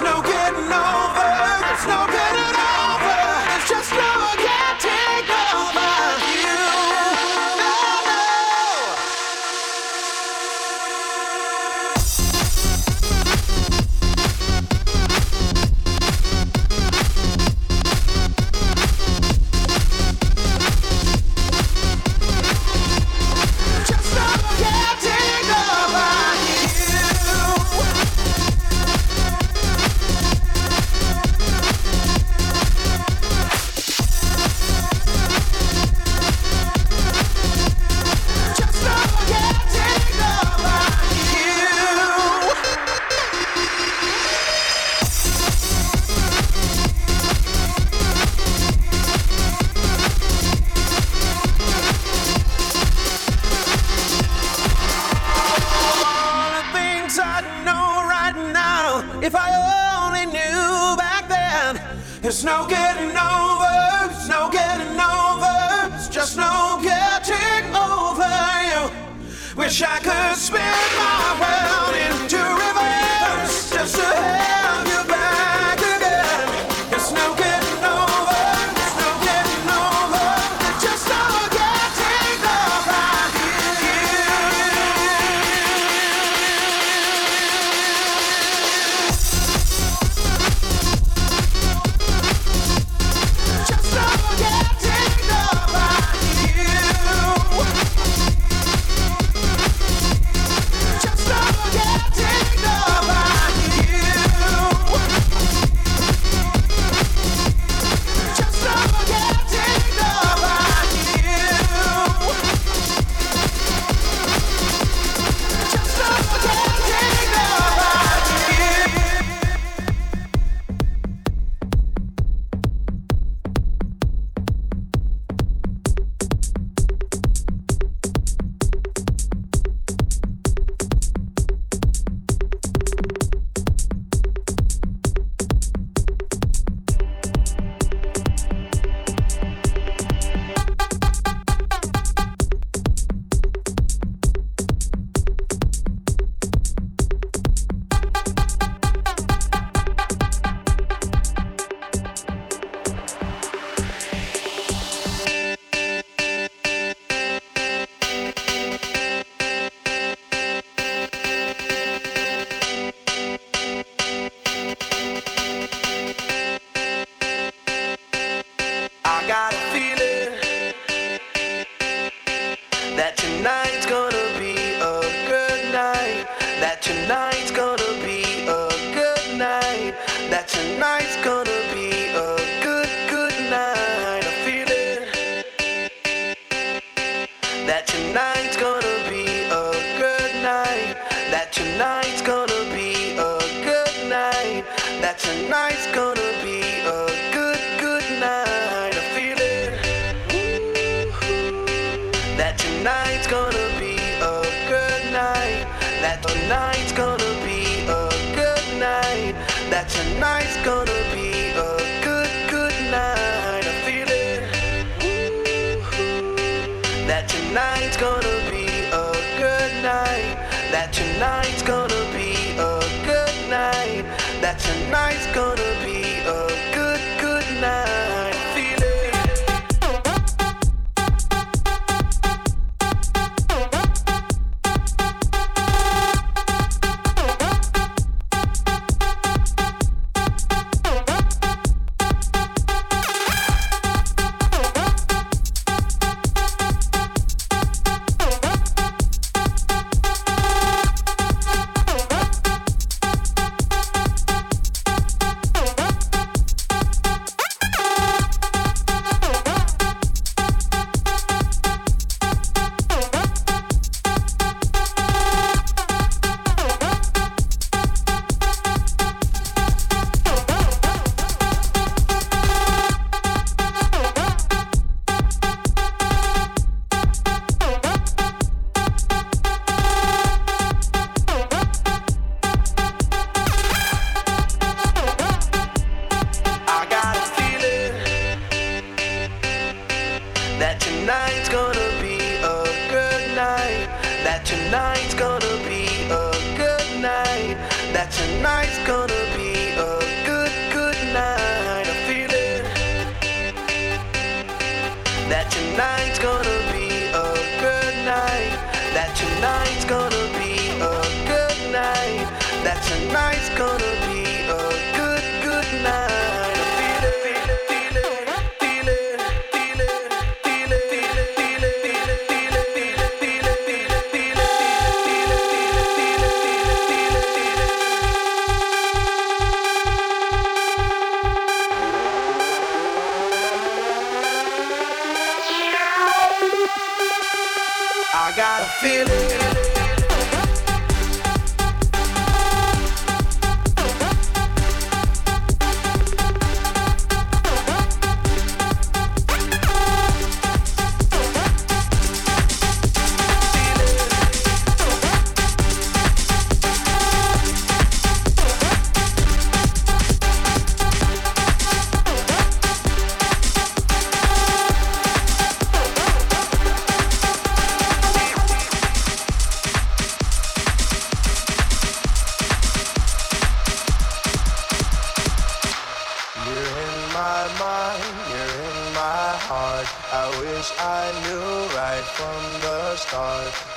no getting on. If I only knew back then, there's no getting over, it's no getting over, it's just no getting over you. Wish I could spin my world.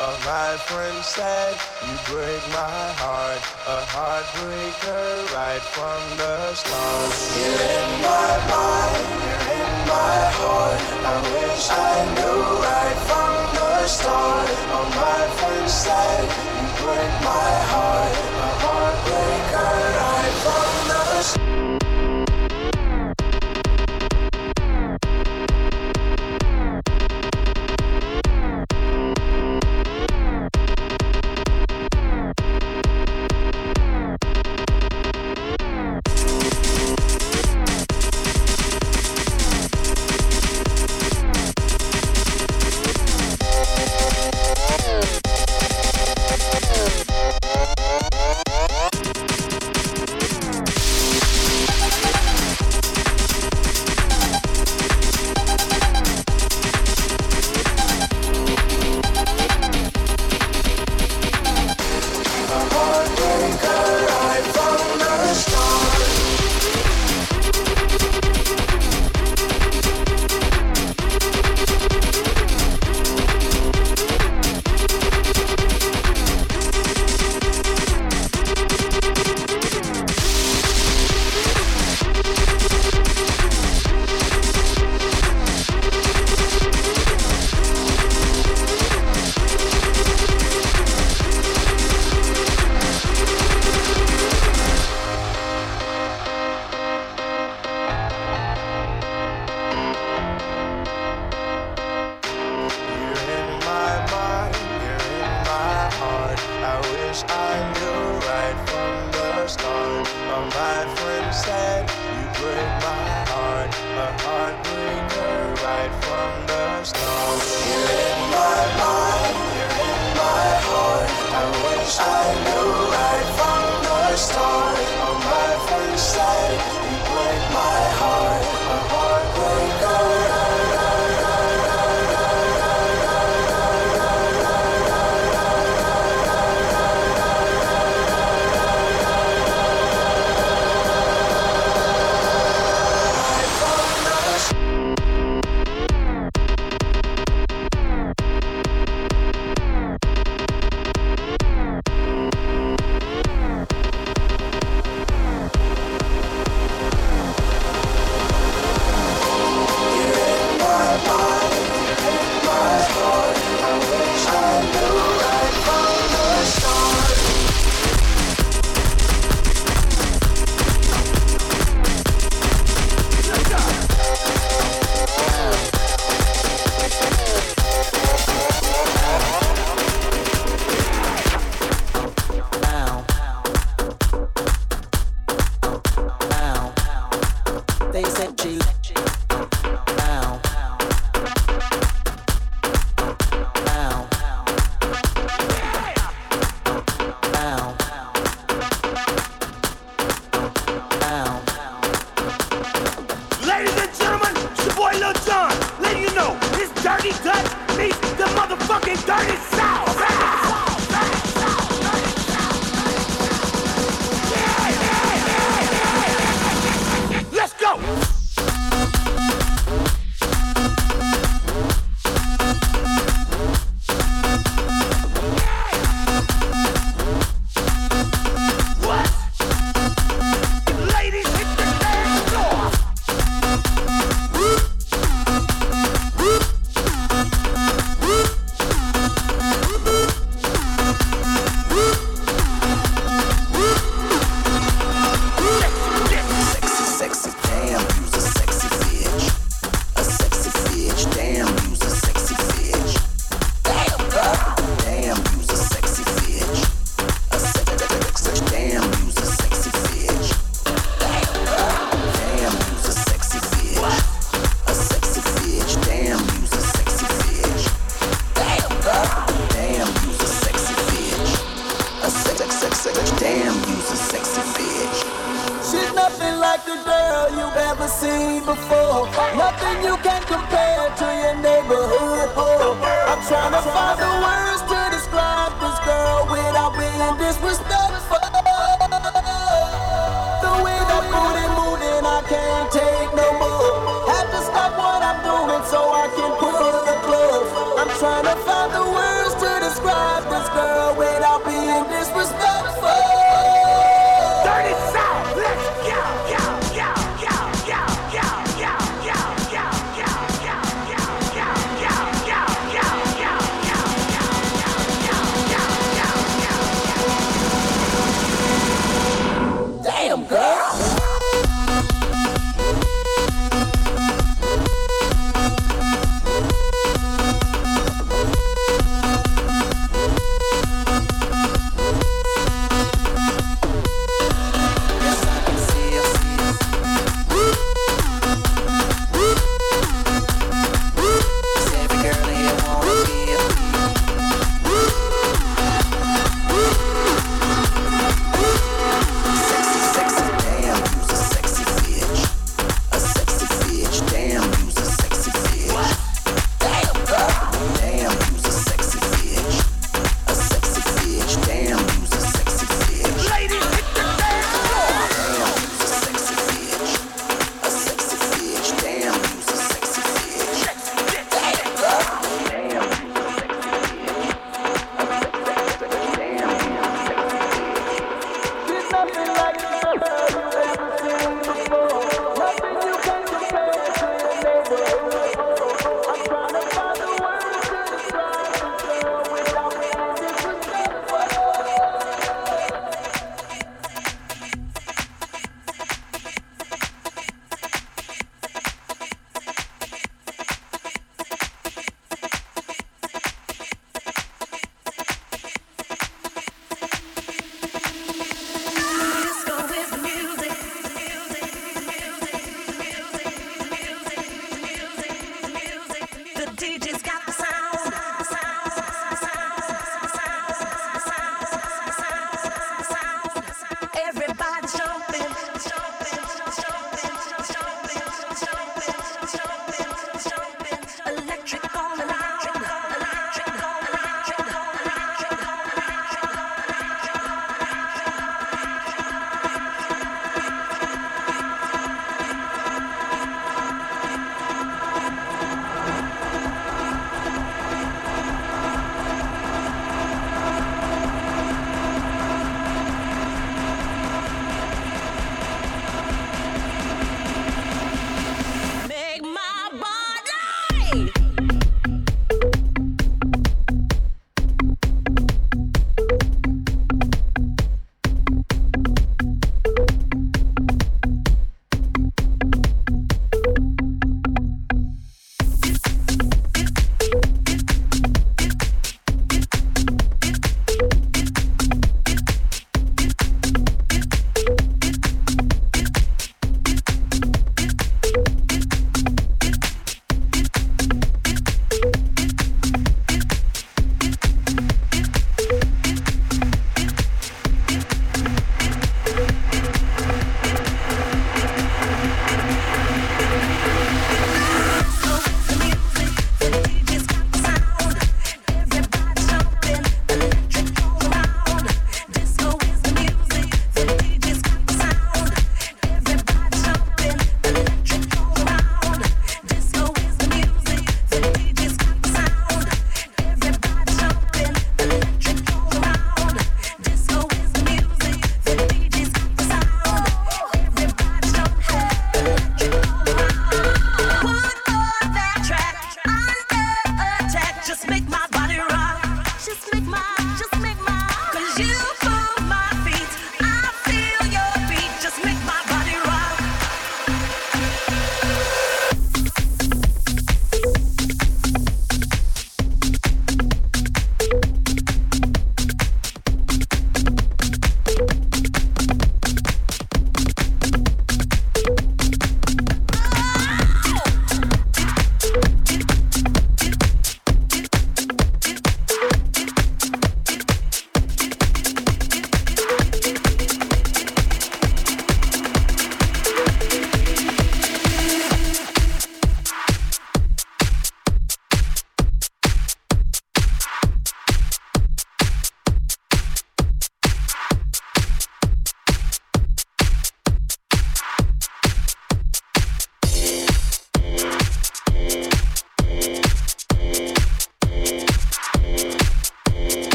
A my friend said, you break my heart, a heartbreaker right from the start. You're in my mind, you're in my heart. I wish I knew right from the start. A my friend said, you break my heart, a heartbreaker.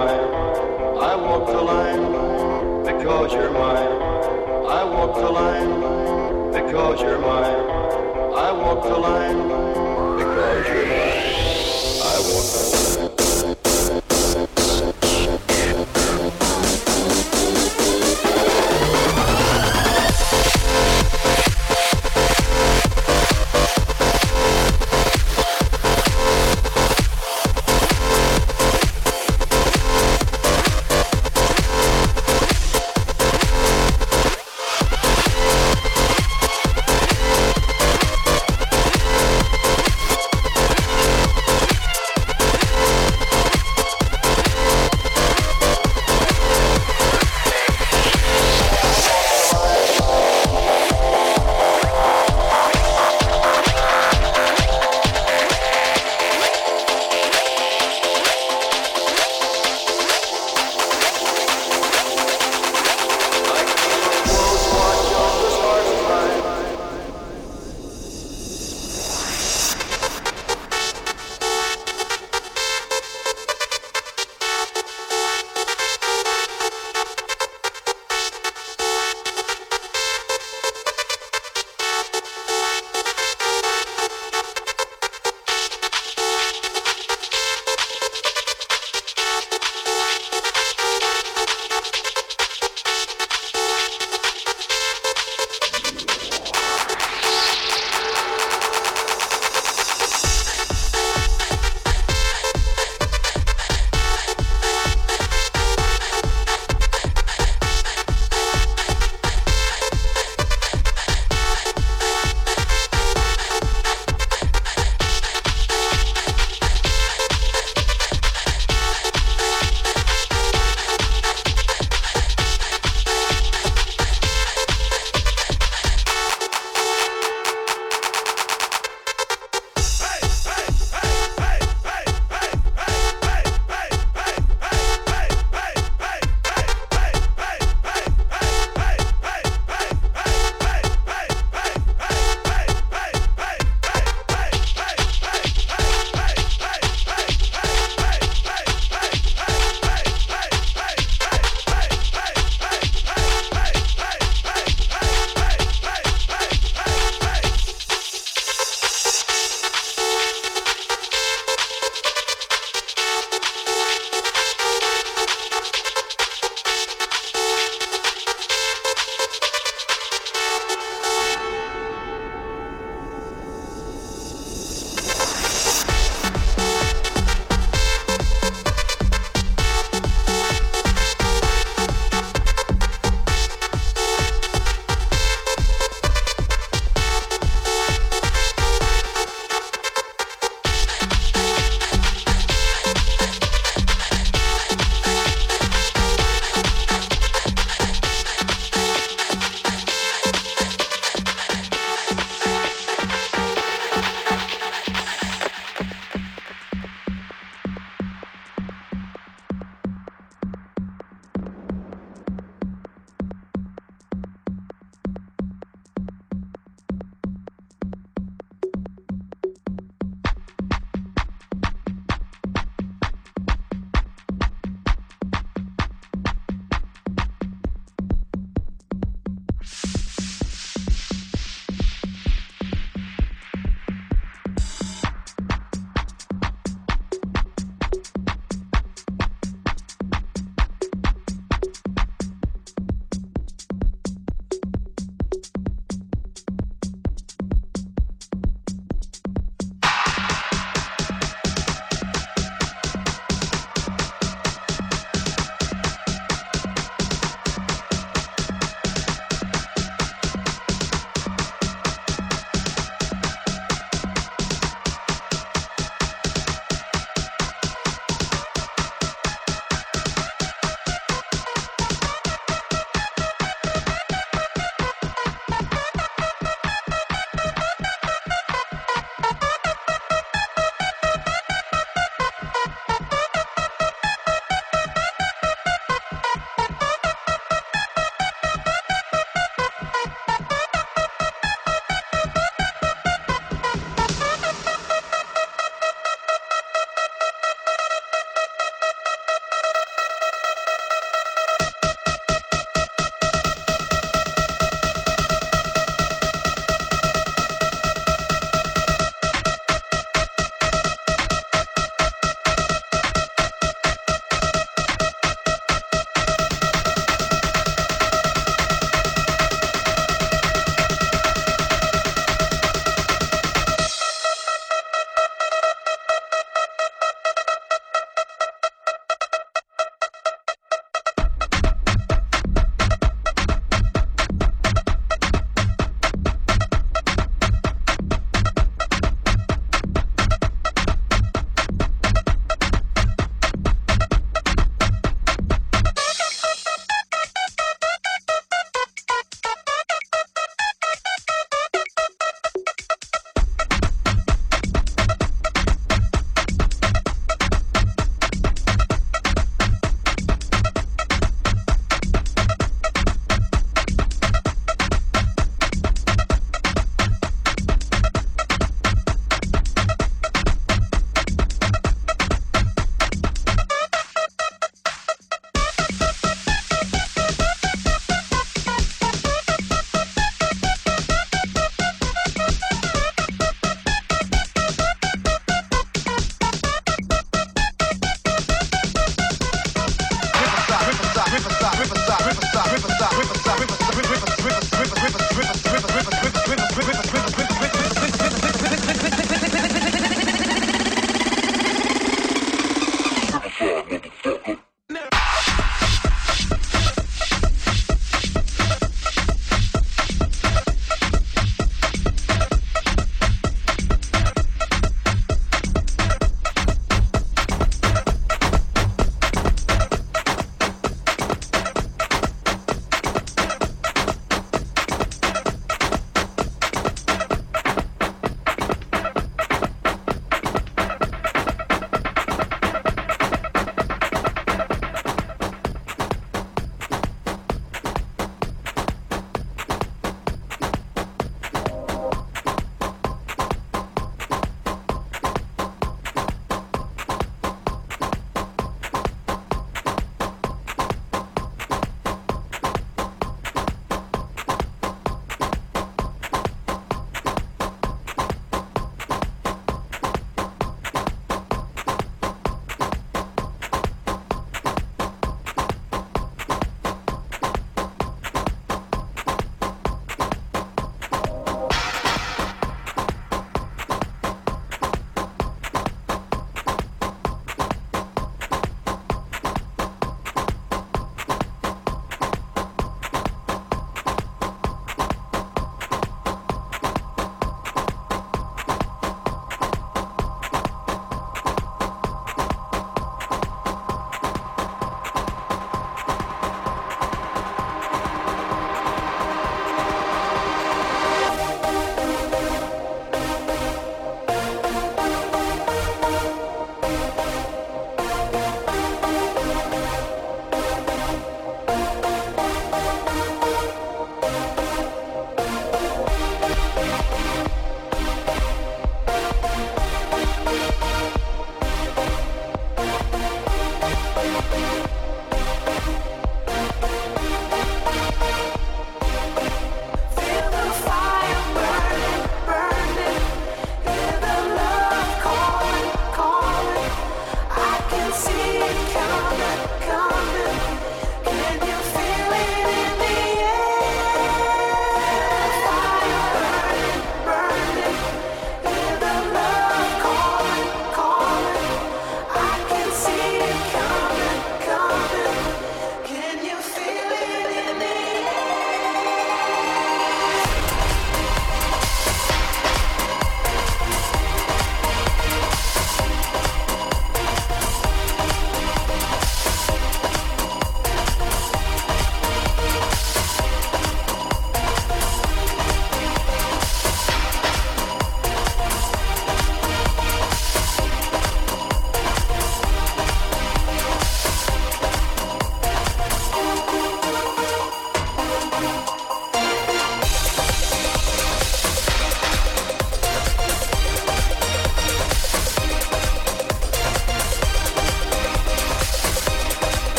Mine, I walk the line. Because you're mine, I walk the line. Because you're mine, I walk the line. Because you're mine, I walk the line.